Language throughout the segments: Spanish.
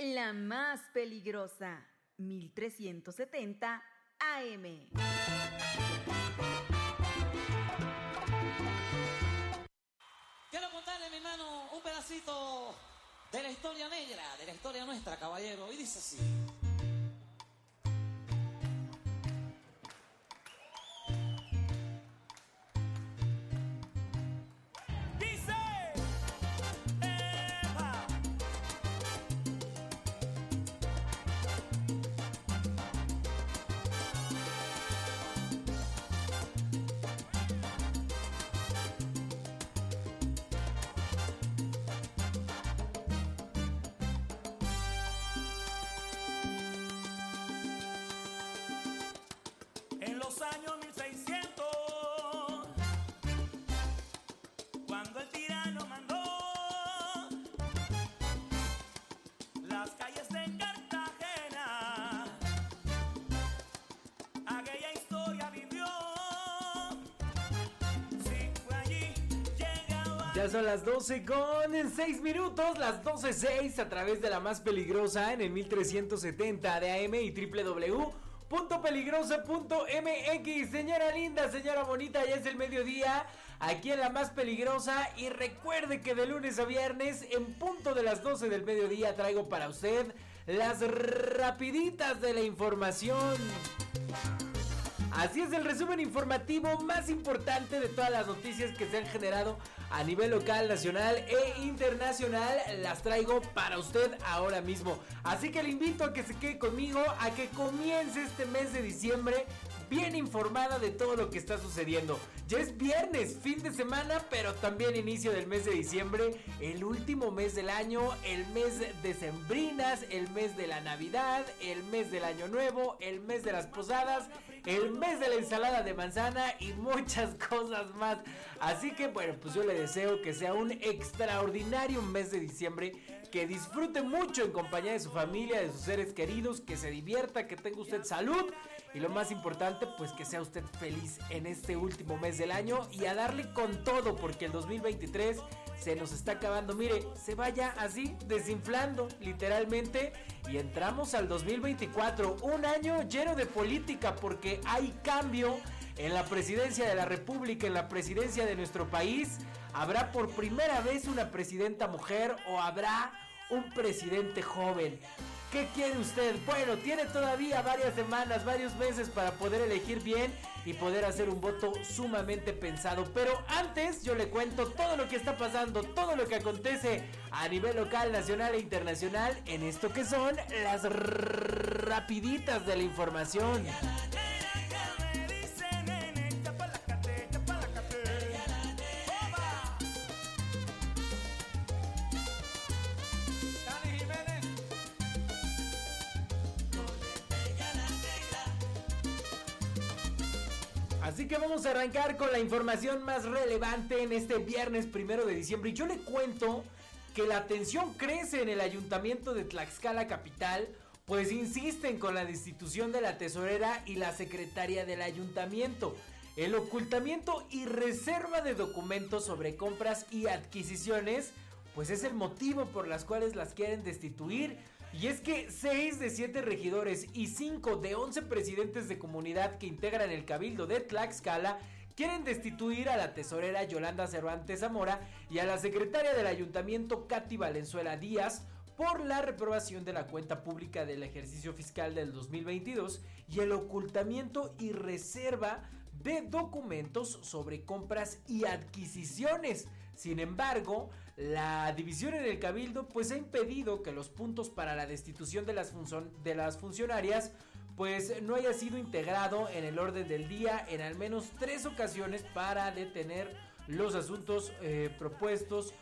La más peligrosa, 1370 AM. Quiero contarle, mi hermano, un pedacito de la historia negra, de la historia nuestra, caballero. Y dice así. Ya son las 12 con 6 minutos, las 12.06 a través de la más peligrosa en el 1370 de AM y www.peligrosa.mx. Señora linda, señora bonita, ya es el mediodía aquí en la más peligrosa y recuerde que de lunes a viernes en punto de las 12 del mediodía traigo para usted las rapiditas de la información. Así es el resumen informativo más importante de todas las noticias que se han generado a nivel local, nacional e internacional. Las traigo para usted ahora mismo. Así que le invito a que se quede conmigo, a que comience este mes de diciembre bien informada de todo lo que está sucediendo. Ya es viernes, fin de semana, pero también inicio del mes de diciembre, el último mes del año, el mes de sembrinas, el mes de la Navidad, el mes del Año Nuevo, el mes de las posadas, el mes de la ensalada de manzana y muchas cosas más. Así que bueno, pues yo le deseo que sea un extraordinario mes de diciembre, que disfrute mucho en compañía de su familia, de sus seres queridos, que se divierta, que tenga usted salud y lo más importante, pues que sea usted feliz en este último mes del año y a darle con todo porque el 2023 se nos está acabando. Mire, se vaya así desinflando literalmente y entramos al 2024, un año lleno de política porque hay cambio en la presidencia de la República, en la presidencia de nuestro país. ¿Habrá por primera vez una presidenta mujer o habrá un presidente joven? ¿Qué quiere usted? Bueno, tiene todavía varias semanas, varios meses para poder elegir bien y poder hacer un voto sumamente pensado. Pero antes yo le cuento todo lo que está pasando, todo lo que acontece a nivel local, nacional e internacional en esto que son las rapiditas de la información. Vamos a arrancar con la información más relevante en este viernes primero de diciembre. Y yo le cuento que la tensión crece en el ayuntamiento de Tlaxcala Capital, pues insisten con la destitución de la tesorera y la secretaria del ayuntamiento. El ocultamiento y reserva de documentos sobre compras y adquisiciones, pues es el motivo por las cuales las quieren destituir. Y es que 6 de 7 regidores y 5 de 11 presidentes de comunidad que integran el cabildo de Tlaxcala quieren destituir a la tesorera Yolanda Cervantes Zamora y a la secretaria del ayuntamiento Katy Valenzuela Díaz por la reprobación de la cuenta pública del ejercicio fiscal del 2022 y el ocultamiento y reserva de documentos sobre compras y adquisiciones. Sin embargo, la división en el cabildo pues ha impedido que los puntos para la destitución de las, de las funcionarias pues no haya sido integrado en el orden del día en al menos tres ocasiones para detener los asuntos eh, propuestos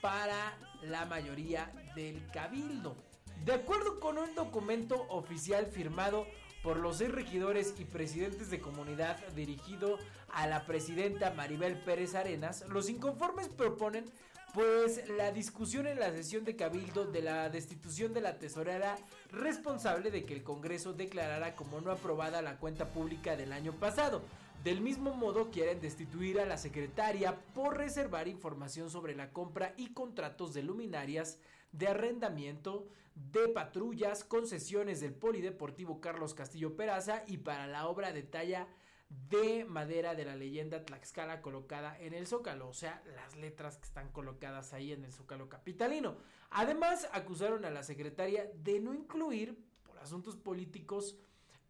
para la mayoría del cabildo. De acuerdo con un documento oficial firmado por los seis regidores y presidentes de comunidad dirigido a la presidenta Maribel Pérez Arenas, los inconformes proponen pues la discusión en la sesión de Cabildo de la destitución de la tesorera responsable de que el Congreso declarara como no aprobada la cuenta pública del año pasado, Del mismo modo quieren destituir a la secretaria por reservar información sobre la compra y contratos de luminarias de arrendamiento de patrullas, concesiones del Polideportivo Carlos Castillo Peraza y para la obra de talla de madera de la leyenda Tlaxcala colocada en el zócalo, o sea, las letras que están colocadas ahí en el zócalo capitalino. Además, acusaron a la secretaria de no incluir, por asuntos políticos,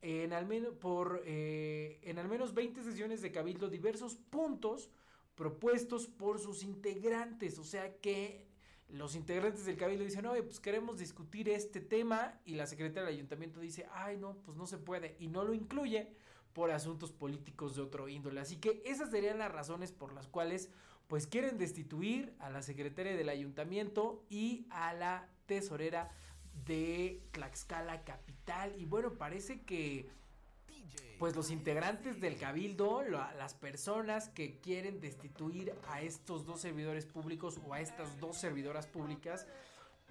en al menos, por, eh, en al menos 20 sesiones de cabildo diversos puntos propuestos por sus integrantes, o sea que los integrantes del cabildo dicen, oye, pues queremos discutir este tema y la secretaria del ayuntamiento dice, ay no, pues no se puede y no lo incluye por asuntos políticos de otro índole. Así que esas serían las razones por las cuales pues quieren destituir a la secretaria del ayuntamiento y a la tesorera de Tlaxcala Capital. Y bueno, parece que pues los integrantes del cabildo, las personas que quieren destituir a estos dos servidores públicos o a estas dos servidoras públicas,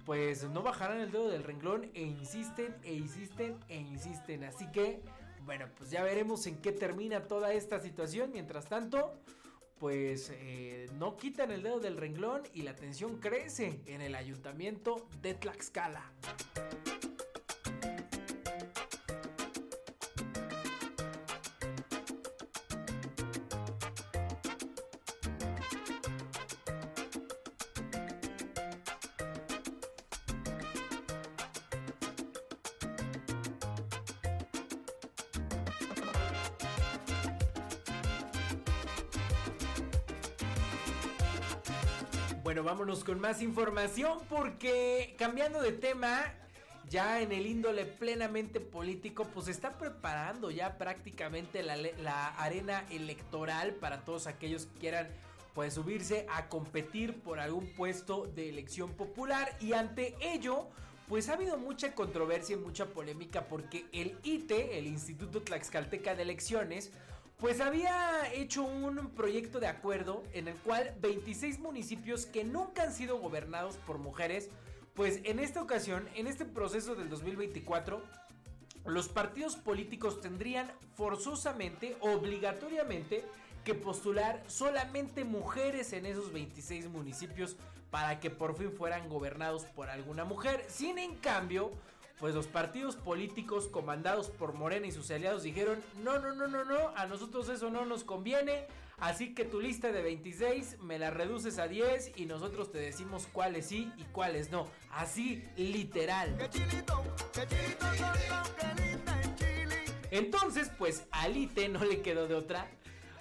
pues no bajarán el dedo del renglón e insisten e insisten e insisten. Así que, bueno, pues ya veremos en qué termina toda esta situación. Mientras tanto, pues eh, no quitan el dedo del renglón y la tensión crece en el ayuntamiento de Tlaxcala. Vámonos con más información porque cambiando de tema, ya en el índole plenamente político, pues está preparando ya prácticamente la, arena electoral para todos aquellos que quieran pues subirse a competir por algún puesto de elección popular. Y ante ello pues ha habido mucha controversia y mucha polémica porque el ITE, el Instituto Tlaxcalteca de Elecciones, pues había hecho un proyecto de acuerdo en el cual 26 municipios que nunca han sido gobernados por mujeres, pues en esta ocasión, en este proceso del 2024, los partidos políticos tendrían forzosamente, obligatoriamente, que postular solamente mujeres en esos 26 municipios para que por fin fueran gobernados por alguna mujer. Sin en cambio, pues los partidos políticos comandados por Morena y sus aliados dijeron, no, no, no, no, no, a nosotros eso no nos conviene, así que tu lista de 26 me la reduces a 10 y nosotros te decimos cuáles sí y cuáles no, así literal. Entonces, pues al ITE no le quedó de otra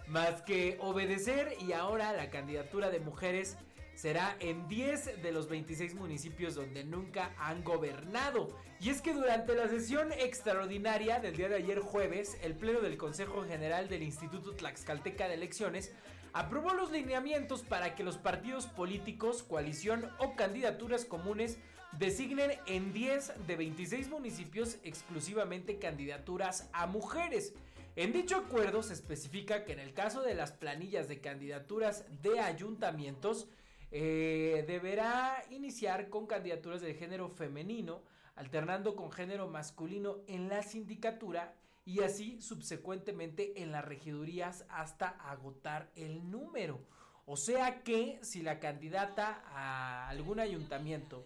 más que obedecer y ahora la candidatura de mujeres será en 10 de los 26 municipios donde nunca han gobernado. Y es que durante la sesión extraordinaria del día de ayer jueves, el Pleno del Consejo General del Instituto Tlaxcalteca de Elecciones aprobó los lineamientos para que los partidos políticos, coalición o candidaturas comunes designen en 10 de 26 municipios exclusivamente candidaturas a mujeres. En dicho acuerdo se especifica que en el caso de las planillas de candidaturas de ayuntamientos, eh, deberá iniciar con candidaturas de género femenino, alternando con género masculino en la sindicatura y así subsecuentemente en las regidurías hasta agotar el número. O sea que si la candidata a algún ayuntamiento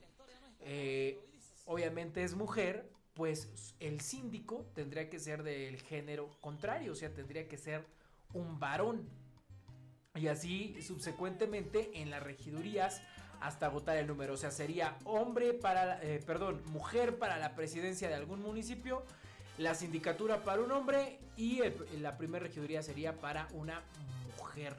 eh, obviamente es mujer, pues el síndico tendría que ser del género contrario, o sea, tendría que ser un varón. Y así subsecuentemente en las regidurías hasta agotar el número. O sea, sería hombre para, eh, perdón, mujer para la presidencia de algún municipio, la sindicatura para un hombre y la primera regiduría sería para una mujer.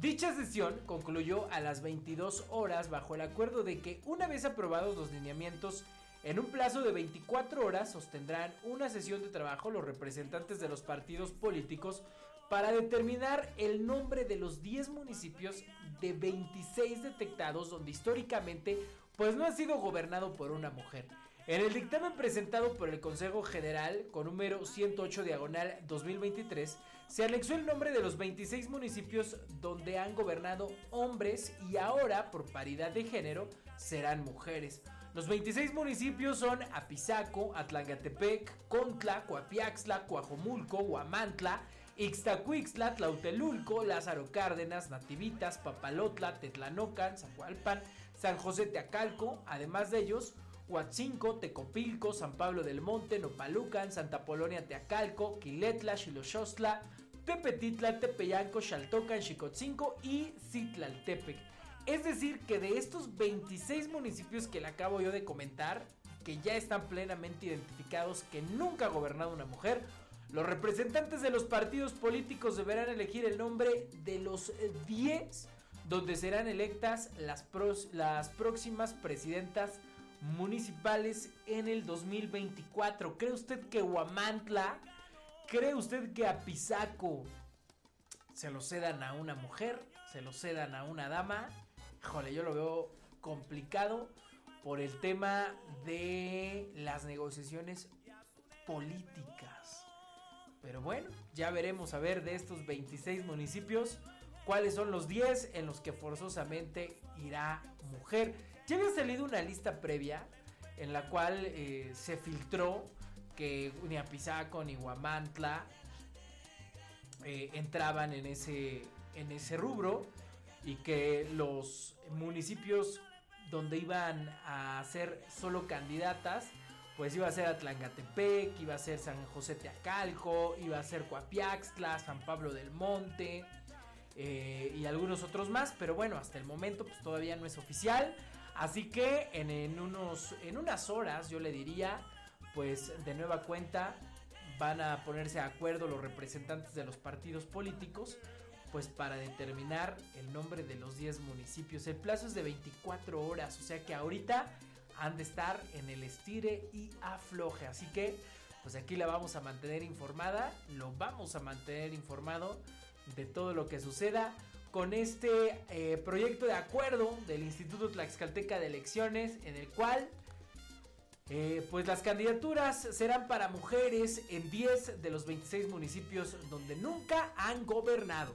Dicha sesión concluyó a las 22 horas bajo el acuerdo de que una vez aprobados los lineamientos, en un plazo de 24 horas sostendrán una sesión de trabajo los representantes de los partidos políticos para determinar el nombre de los 10 municipios de 26 detectados donde históricamente pues no ha sido gobernado por una mujer. En el dictamen presentado por el Consejo General con número 108 diagonal 2023 se anexó el nombre de los 26 municipios donde han gobernado hombres y ahora por paridad de género serán mujeres. Los 26 municipios son Apizaco, Atlangatepec, Contla, Coapiaxla, Coajomulco, Huamantla, Ixtacuixtla, Tlautelulco, Lázaro Cárdenas, Nativitas, Papalotla, Tetlanocan, Zacualpan, San José Teacalco, además de ellos, Huatzinco, Tecopilco, San Pablo del Monte, Nopalucan, Santa Polonia Teacalco, Quiletla, Xiloxostla, Tepetitla, Tepeyanco, Xaltocan, Xicotzinco y Citlaltepec. Es decir, que de estos 26 municipios que le acabo yo de comentar, que ya están plenamente identificados, que nunca ha gobernado una mujer, los representantes de los partidos políticos deberán elegir el nombre de los 10 donde serán electas las, las próximas presidentas municipales en el 2024. ¿Cree usted que Huamantla, cree usted que Apizaco se lo cedan a una mujer, se lo cedan a una dama? Híjole, yo lo veo complicado por el tema de las negociaciones políticas. Pero bueno, ya veremos a ver de estos 26 municipios cuáles son los 10 en los que forzosamente irá mujer. Ya había salido una lista previa en la cual eh, se filtró que ni Apizaco ni Huamantla eh, entraban en ese, en ese rubro y que los municipios donde iban a ser solo candidatas, pues iba a ser Atlangatepec, iba a ser San José Teacalco, iba a ser Coapiaxtla, San Pablo del Monte eh, y algunos otros más, pero bueno, hasta el momento pues todavía no es oficial. Así que en, unos, en unas horas yo le diría, pues de nueva cuenta van a ponerse de acuerdo los representantes de los partidos políticos pues para determinar el nombre de los 10 municipios. El plazo es de 24 horas, o sea que ahorita han de estar en el estire y afloje. Así que pues aquí la vamos a mantener informada, lo vamos a mantener informado de todo lo que suceda con este eh, proyecto de acuerdo del Instituto Tlaxcalteca de Elecciones en el cual eh, pues las candidaturas serán para mujeres en 10 de los 26 municipios donde nunca han gobernado.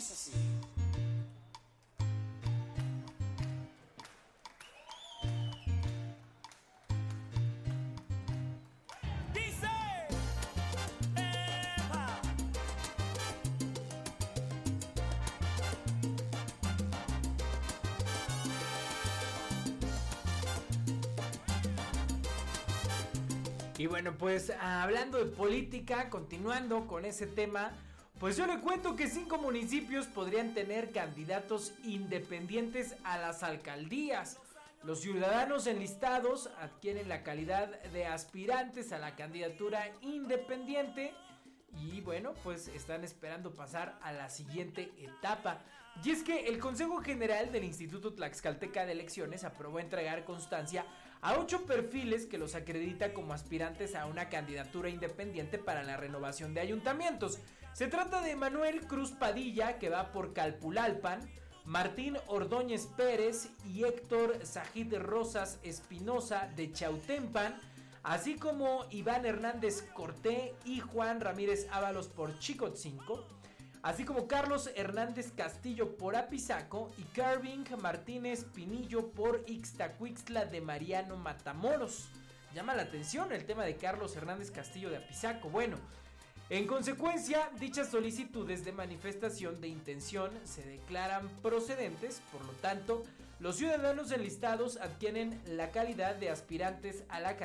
Dice así. Y bueno, pues hablando de política, continuando con ese tema, pues yo le cuento que cinco municipios podrían tener candidatos independientes a las alcaldías. Los ciudadanos enlistados adquieren la calidad de aspirantes a la candidatura independiente y bueno, pues están esperando pasar a la siguiente etapa. Y es que el Consejo General del Instituto Tlaxcalteca de Elecciones aprobó entregar constancia a ocho perfiles que los acredita como aspirantes a una candidatura independiente para la renovación de ayuntamientos. Se trata de Manuel Cruz Padilla, que va por Calpulalpan, Martín Ordóñez Pérez y Héctor Sajid Rosas Espinosa de Chautempan, así como Iván Hernández Corté y Juan Ramírez Ábalos por Chicotzinco. así como Carlos Hernández Castillo por Apizaco y Carving Martínez Pinillo por Ixtacuixtla de Mariano Matamoros. Llama la atención el tema de Carlos Hernández Castillo de Apizaco. Bueno, en consecuencia, dichas solicitudes de manifestación de intención se declaran procedentes, por lo tanto, los ciudadanos enlistados adquieren la calidad de aspirantes a la,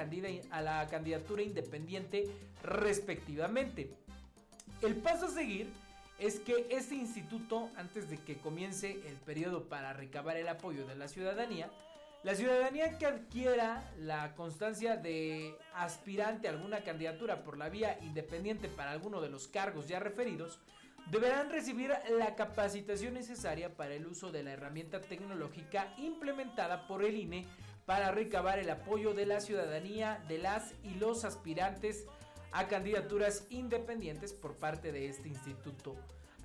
a la candidatura independiente respectivamente. El paso a seguir es que este instituto, antes de que comience el periodo para recabar el apoyo de la ciudadanía, la ciudadanía que adquiera la constancia de aspirante a alguna candidatura por la vía independiente para alguno de los cargos ya referidos, deberán recibir la capacitación necesaria para el uso de la herramienta tecnológica implementada por el INE para recabar el apoyo de la ciudadanía de las y los aspirantes a candidaturas independientes por parte de este instituto.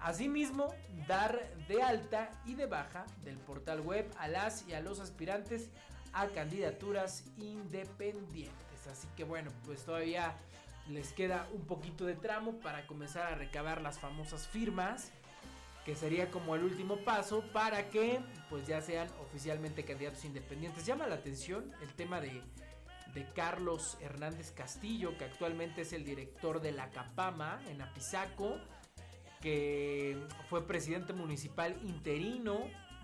Asimismo, dar de alta y de baja del portal web a las y a los aspirantes a candidaturas independientes. Así que bueno, pues todavía les queda un poquito de tramo para comenzar a recabar las famosas firmas, que sería como el último paso para que pues ya sean oficialmente candidatos independientes. Llama la atención el tema de, de Carlos Hernández Castillo, que actualmente es el director de la Capama en Apizaco, que fue presidente municipal interino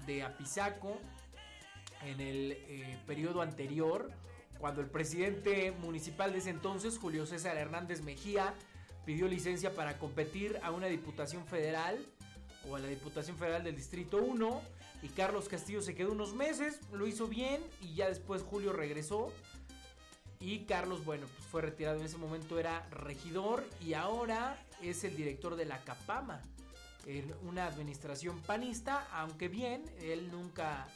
de Apizaco en el eh, periodo anterior cuando el presidente municipal de ese entonces, Julio César Hernández Mejía, pidió licencia para competir a una diputación federal o a la Diputación Federal del Distrito 1 y Carlos Castillo se quedó unos meses, lo hizo bien y ya después Julio regresó y Carlos, bueno, pues fue retirado. En ese momento era regidor y ahora es el director de la Capama, en una administración panista, aunque bien, él nunca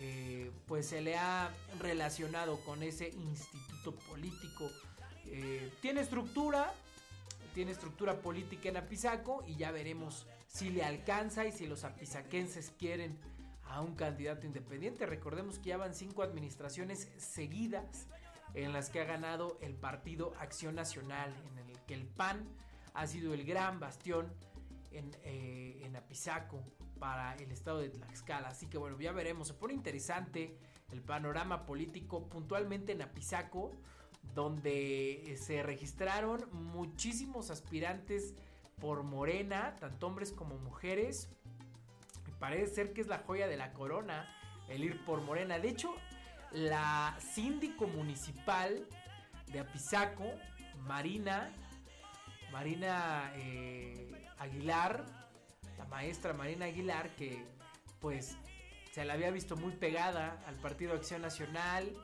eh, pues se le ha relacionado con ese instituto político. Eh, tiene estructura, tiene estructura política en Apizaco y ya veremos si le alcanza y si los apizaquenses quieren a un candidato independiente. Recordemos que ya van cinco administraciones seguidas en las que ha ganado el partido Acción Nacional, en el que el PAN ha sido el gran bastión en, eh, en Apizaco para el estado de Tlaxcala. Así que bueno, ya veremos. Se pone interesante el panorama político puntualmente en Apizaco, donde eh, se registraron muchísimos aspirantes por Morena, tanto hombres como mujeres. Parece ser que es la joya de la corona el ir por Morena. De hecho, la síndico municipal de Apizaco, Marina, Marina eh, Aguilar, la maestra Marina Aguilar, que pues se la había visto muy pegada al Partido Acción Nacional.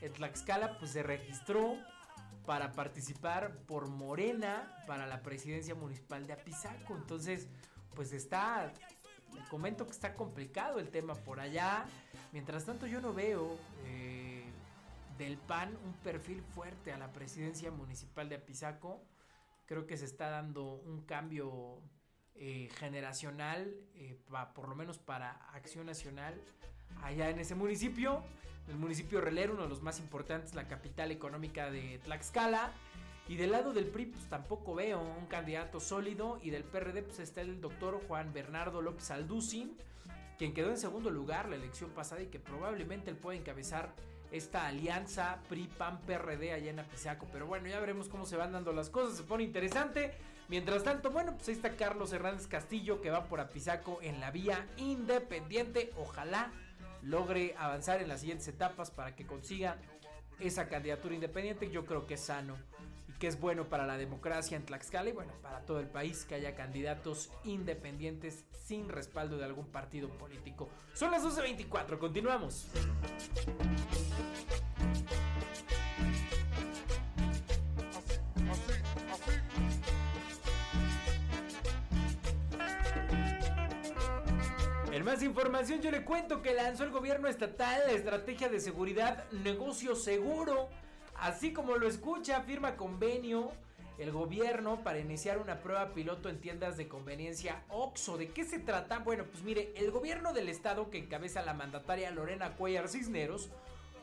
En Tlaxcala pues se registró para participar por Morena para la presidencia municipal de Apizaco. Entonces pues está, le comento que está complicado el tema por allá. Mientras tanto yo no veo eh, del PAN un perfil fuerte a la presidencia municipal de Apizaco. Creo que se está dando un cambio eh, generacional, eh, por lo menos para Acción Nacional, allá en ese municipio. El municipio Relero, uno de los más importantes, la capital económica de Tlaxcala. Y del lado del PRI, pues tampoco veo un candidato sólido. Y del PRD, pues está el doctor Juan Bernardo López Alducin, quien quedó en segundo lugar la elección pasada y que probablemente él pueda encabezar esta alianza PRI-PAN-PRD allá en Apizaco. Pero bueno, ya veremos cómo se van dando las cosas. Se pone interesante. Mientras tanto, bueno, pues ahí está Carlos Hernández Castillo que va por Apizaco en la vía independiente. Ojalá logre avanzar en las siguientes etapas para que consiga esa candidatura independiente. Yo creo que es sano que es bueno para la democracia en Tlaxcala y bueno, para todo el país que haya candidatos independientes sin respaldo de algún partido político. Son las 12.24, continuamos. En más información yo le cuento que lanzó el gobierno estatal la estrategia de seguridad negocio seguro. Así como lo escucha, firma convenio el gobierno para iniciar una prueba piloto en tiendas de conveniencia OXO. ¿De qué se trata? Bueno, pues mire, el gobierno del estado que encabeza la mandataria Lorena Cuellar Cisneros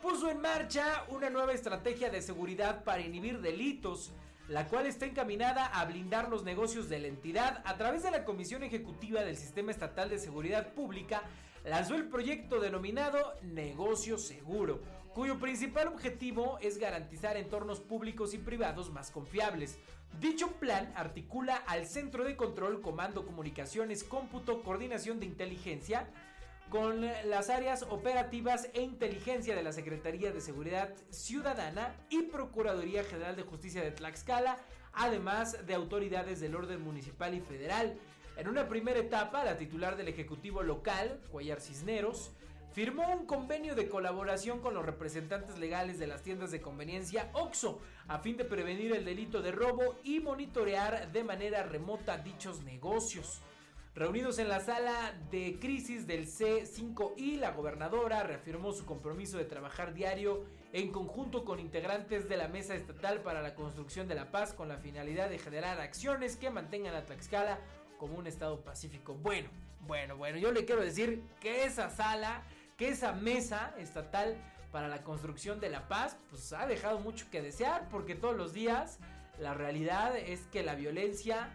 puso en marcha una nueva estrategia de seguridad para inhibir delitos la cual está encaminada a blindar los negocios de la entidad a través de la Comisión Ejecutiva del Sistema Estatal de Seguridad Pública, lanzó el proyecto denominado Negocio Seguro, cuyo principal objetivo es garantizar entornos públicos y privados más confiables. Dicho plan articula al Centro de Control, Comando, Comunicaciones, Cómputo, Coordinación de Inteligencia, con las áreas operativas e inteligencia de la Secretaría de Seguridad Ciudadana y Procuraduría General de Justicia de Tlaxcala, además de autoridades del orden municipal y federal. En una primera etapa, la titular del Ejecutivo local, Cuellar Cisneros, firmó un convenio de colaboración con los representantes legales de las tiendas de conveniencia OXO a fin de prevenir el delito de robo y monitorear de manera remota dichos negocios. Reunidos en la sala de crisis del C5I, la gobernadora reafirmó su compromiso de trabajar diario en conjunto con integrantes de la Mesa Estatal para la Construcción de la Paz con la finalidad de generar acciones que mantengan a Tlaxcala como un estado pacífico. Bueno, bueno, bueno, yo le quiero decir que esa sala, que esa mesa estatal para la construcción de la paz, pues ha dejado mucho que desear porque todos los días la realidad es que la violencia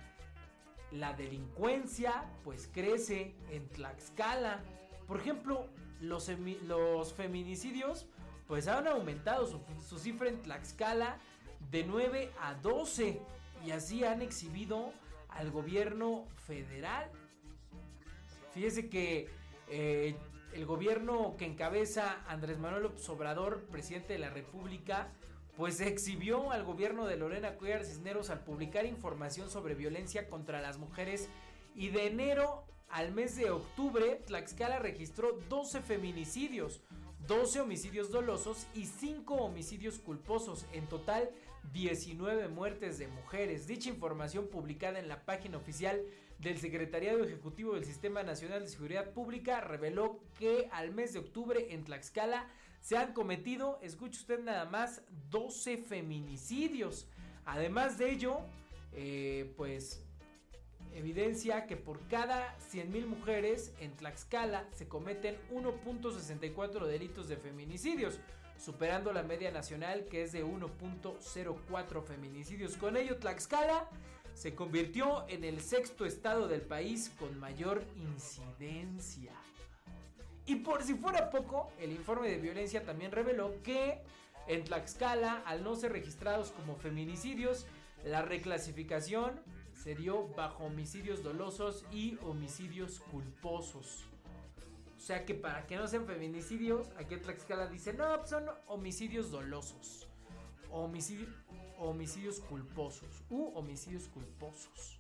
la delincuencia pues crece en Tlaxcala. Por ejemplo, los, los feminicidios pues han aumentado su, su, cifra en Tlaxcala de 9 a 12 y así han exhibido al gobierno federal. Fíjese que eh, el gobierno que encabeza Andrés Manuel Obrador, presidente de la República, pues exhibió al gobierno de Lorena Cuellar Cisneros al publicar información sobre violencia contra las mujeres y de enero al mes de octubre Tlaxcala registró 12 feminicidios, 12 homicidios dolosos y 5 homicidios culposos, en total 19 muertes de mujeres. Dicha información publicada en la página oficial del Secretariado Ejecutivo del Sistema Nacional de Seguridad Pública reveló que al mes de octubre en Tlaxcala se han cometido, escuche usted nada más, 12 feminicidios. Además de ello, eh, pues evidencia que por cada 100.000 mujeres en Tlaxcala se cometen 1.64 delitos de feminicidios, superando la media nacional que es de 1.04 feminicidios. Con ello, Tlaxcala se convirtió en el sexto estado del país con mayor incidencia. Y por si fuera poco, el informe de violencia también reveló que en Tlaxcala, al no ser registrados como feminicidios, la reclasificación se dio bajo homicidios dolosos y homicidios culposos. O sea que para que no sean feminicidios, aquí en Tlaxcala dice, no, pues son homicidios dolosos. Homicidios culposos. U homicidios culposos.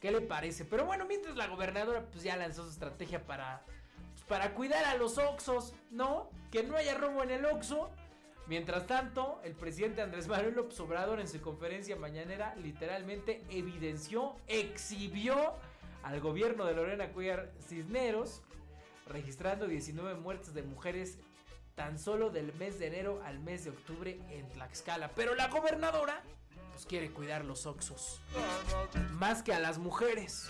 ¿Qué le parece? Pero bueno, mientras la gobernadora pues ya lanzó su estrategia para para cuidar a los Oxos, ¿no? Que no haya robo en el Oxo. Mientras tanto, el presidente Andrés Manuel López Obrador en su conferencia mañanera literalmente evidenció, exhibió al gobierno de Lorena Cuellar Cisneros, registrando 19 muertes de mujeres tan solo del mes de enero al mes de octubre en Tlaxcala. Pero la gobernadora pues quiere cuidar los Oxos. Más que a las mujeres.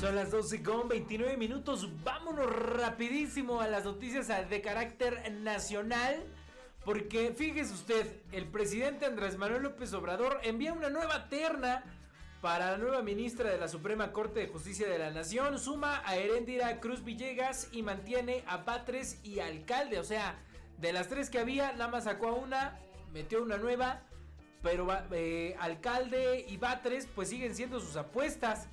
Son las 12 con 29 minutos. Vámonos rapidísimo a las noticias de carácter nacional. Porque fíjese usted, el presidente Andrés Manuel López Obrador envía una nueva terna para la nueva ministra de la Suprema Corte de Justicia de la Nación. Suma a Herendira Cruz Villegas y mantiene a Batres y alcalde. O sea, de las tres que había, nada más sacó a una, metió una nueva. Pero eh, alcalde y Batres pues siguen siendo sus apuestas.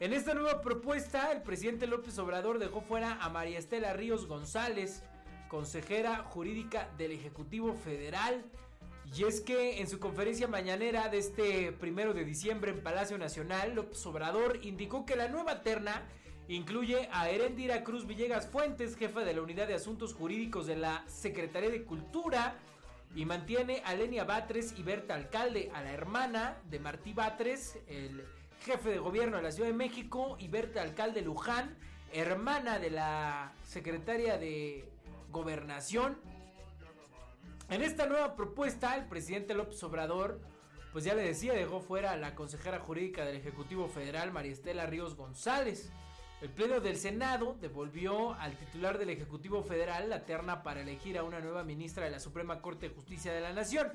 En esta nueva propuesta, el presidente López Obrador dejó fuera a María Estela Ríos González, consejera jurídica del Ejecutivo Federal. Y es que en su conferencia mañanera de este primero de diciembre en Palacio Nacional, López Obrador indicó que la nueva terna incluye a Erendira Cruz Villegas Fuentes, jefa de la Unidad de Asuntos Jurídicos de la Secretaría de Cultura, y mantiene a Lenia Batres y Berta Alcalde, a la hermana de Martí Batres, el jefe de gobierno de la Ciudad de México, y Berta Alcalde Luján, hermana de la secretaria de Gobernación. En esta nueva propuesta, el presidente López Obrador, pues ya le decía, dejó fuera a la consejera jurídica del Ejecutivo Federal, María Estela Ríos González. El Pleno del Senado devolvió al titular del Ejecutivo Federal la terna para elegir a una nueva ministra de la Suprema Corte de Justicia de la Nación.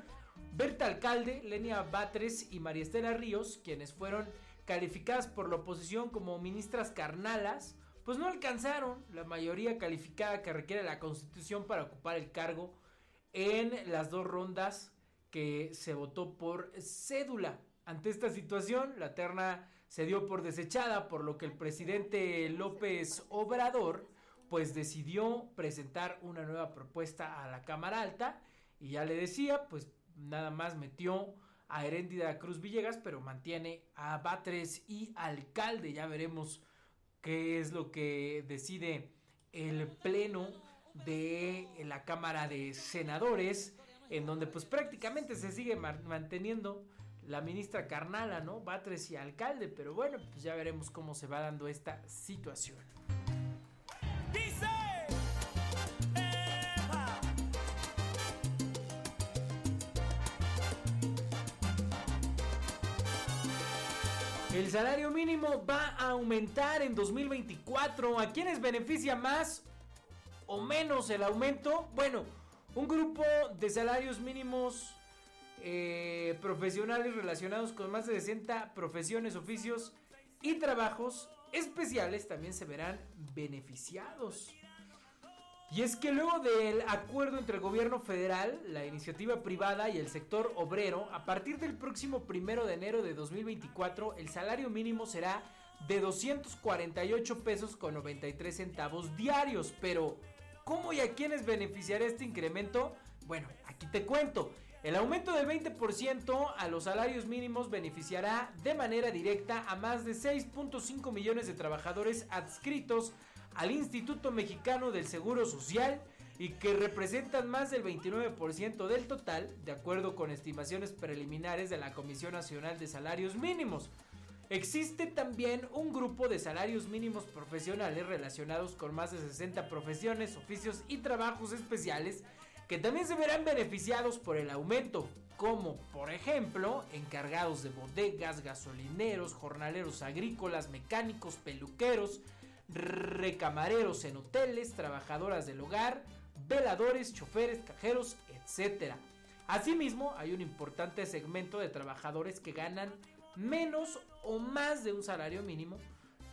Berta Alcalde, Lenia Batres y María Estela Ríos, quienes fueron calificadas por la oposición como ministras carnalas, pues no alcanzaron la mayoría calificada que requiere la Constitución para ocupar el cargo en las dos rondas que se votó por cédula. Ante esta situación, la terna se dio por desechada, por lo que el presidente López Obrador pues decidió presentar una nueva propuesta a la Cámara Alta y ya le decía, pues nada más metió a Heréndida Cruz Villegas, pero mantiene a Batres y alcalde. Ya veremos qué es lo que decide el pleno de la Cámara de Senadores, en donde pues prácticamente se sigue manteniendo la ministra Carnala, ¿no? Batres y alcalde, pero bueno, pues ya veremos cómo se va dando esta situación. El salario mínimo va a aumentar en 2024. ¿A quiénes beneficia más o menos el aumento? Bueno, un grupo de salarios mínimos eh, profesionales relacionados con más de 60 profesiones, oficios y trabajos especiales también se verán beneficiados. Y es que luego del acuerdo entre el gobierno federal, la iniciativa privada y el sector obrero, a partir del próximo primero de enero de 2024, el salario mínimo será de 248 pesos con 93 centavos diarios. Pero, ¿cómo y a quiénes beneficiará este incremento? Bueno, aquí te cuento. El aumento del 20% a los salarios mínimos beneficiará de manera directa a más de 6.5 millones de trabajadores adscritos al Instituto Mexicano del Seguro Social y que representan más del 29% del total, de acuerdo con estimaciones preliminares de la Comisión Nacional de Salarios Mínimos. Existe también un grupo de salarios mínimos profesionales relacionados con más de 60 profesiones, oficios y trabajos especiales que también se verán beneficiados por el aumento, como por ejemplo encargados de bodegas, gasolineros, jornaleros agrícolas, mecánicos, peluqueros, recamareros en hoteles, trabajadoras del hogar, veladores, choferes, cajeros, etc. Asimismo, hay un importante segmento de trabajadores que ganan menos o más de un salario mínimo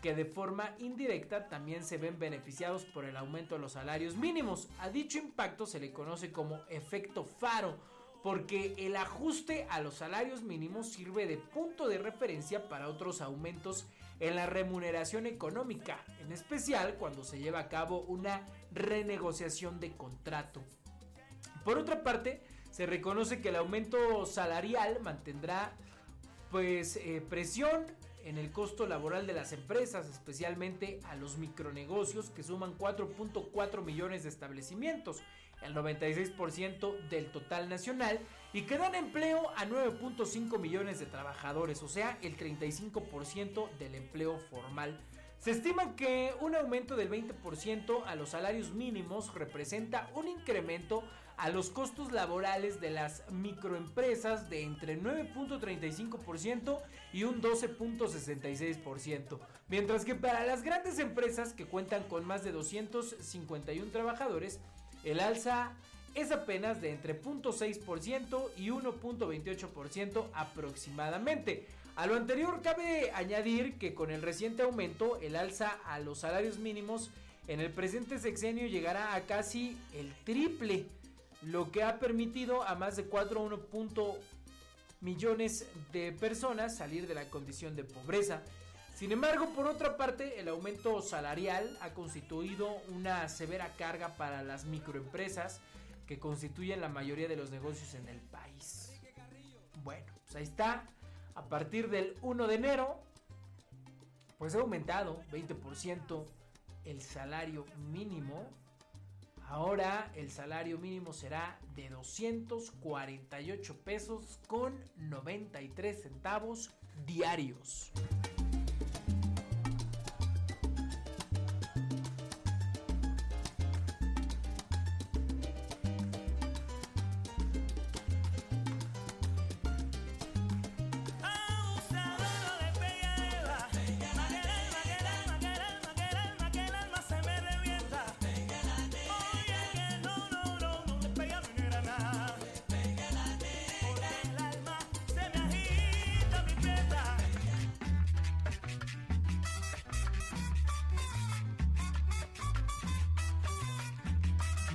que de forma indirecta también se ven beneficiados por el aumento de los salarios mínimos. A dicho impacto se le conoce como efecto faro, porque el ajuste a los salarios mínimos sirve de punto de referencia para otros aumentos en la remuneración económica, en especial cuando se lleva a cabo una renegociación de contrato. Por otra parte, se reconoce que el aumento salarial mantendrá pues eh, presión en el costo laboral de las empresas, especialmente a los micronegocios que suman 4.4 millones de establecimientos, el 96% del total nacional, y que dan empleo a 9.5 millones de trabajadores, o sea, el 35% del empleo formal. Se estima que un aumento del 20% a los salarios mínimos representa un incremento a los costos laborales de las microempresas de entre 9.35% y un 12.66%, mientras que para las grandes empresas que cuentan con más de 251 trabajadores, el alza es apenas de entre 0.6% y 1.28% aproximadamente. A lo anterior cabe añadir que con el reciente aumento, el alza a los salarios mínimos en el presente sexenio llegará a casi el triple lo que ha permitido a más de 4.1 millones de personas salir de la condición de pobreza. Sin embargo, por otra parte, el aumento salarial ha constituido una severa carga para las microempresas que constituyen la mayoría de los negocios en el país. Bueno, pues ahí está. A partir del 1 de enero, pues ha aumentado 20% el salario mínimo. Ahora el salario mínimo será de 248 pesos con 93 centavos diarios.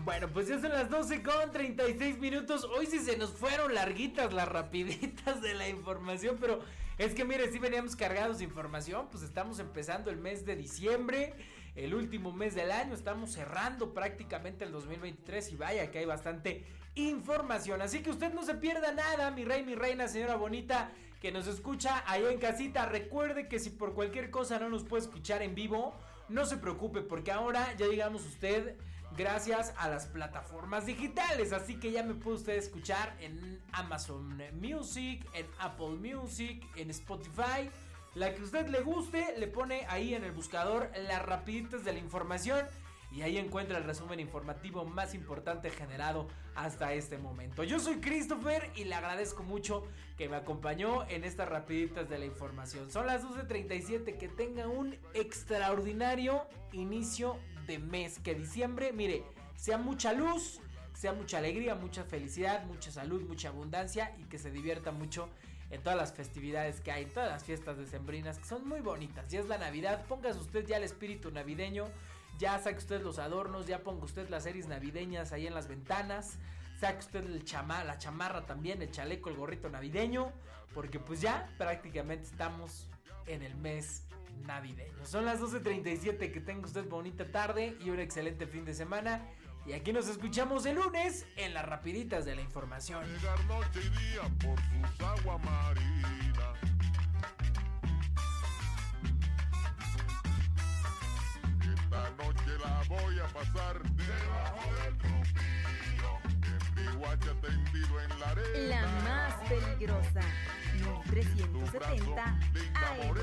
Bueno, pues ya son las 12 con 36 minutos. Hoy sí se nos fueron larguitas las rapiditas de la información, pero es que mire, si veníamos cargados de información, pues estamos empezando el mes de diciembre, el último mes del año, estamos cerrando prácticamente el 2023 y vaya que hay bastante información. Así que usted no se pierda nada, mi rey, mi reina, señora bonita que nos escucha ahí en casita. Recuerde que si por cualquier cosa no nos puede escuchar en vivo, no se preocupe porque ahora ya llegamos usted gracias a las plataformas digitales. Así que ya me puede usted escuchar en Amazon Music, en Apple Music, en Spotify. La que usted le guste, le pone ahí en el buscador las rapiditas de la información. Y ahí encuentra el resumen informativo más importante generado hasta este momento. Yo soy Christopher y le agradezco mucho que me acompañó en estas rapiditas de la información. Son las 12.37, que tenga un extraordinario inicio mes. Que diciembre, mire, sea mucha luz, sea mucha alegría, mucha felicidad, mucha salud, mucha abundancia y que se divierta mucho en todas las festividades que hay, en todas las fiestas decembrinas que son muy bonitas. Ya es la Navidad, póngase usted ya el espíritu navideño, ya saque usted los adornos, ya ponga usted las series navideñas ahí en las ventanas, saque usted el chama, la chamarra también, el chaleco, el gorrito navideño, porque pues ya prácticamente estamos en el mes navideño. Son las 12.37, que tenga usted bonita tarde y un excelente fin de semana. Y aquí nos escuchamos el lunes en las rapiditas de la información. Llegar noche y día por sus aguas marinas. Esta noche la voy a pasar debajo del trujillo. La más peligrosa, 1370 AM.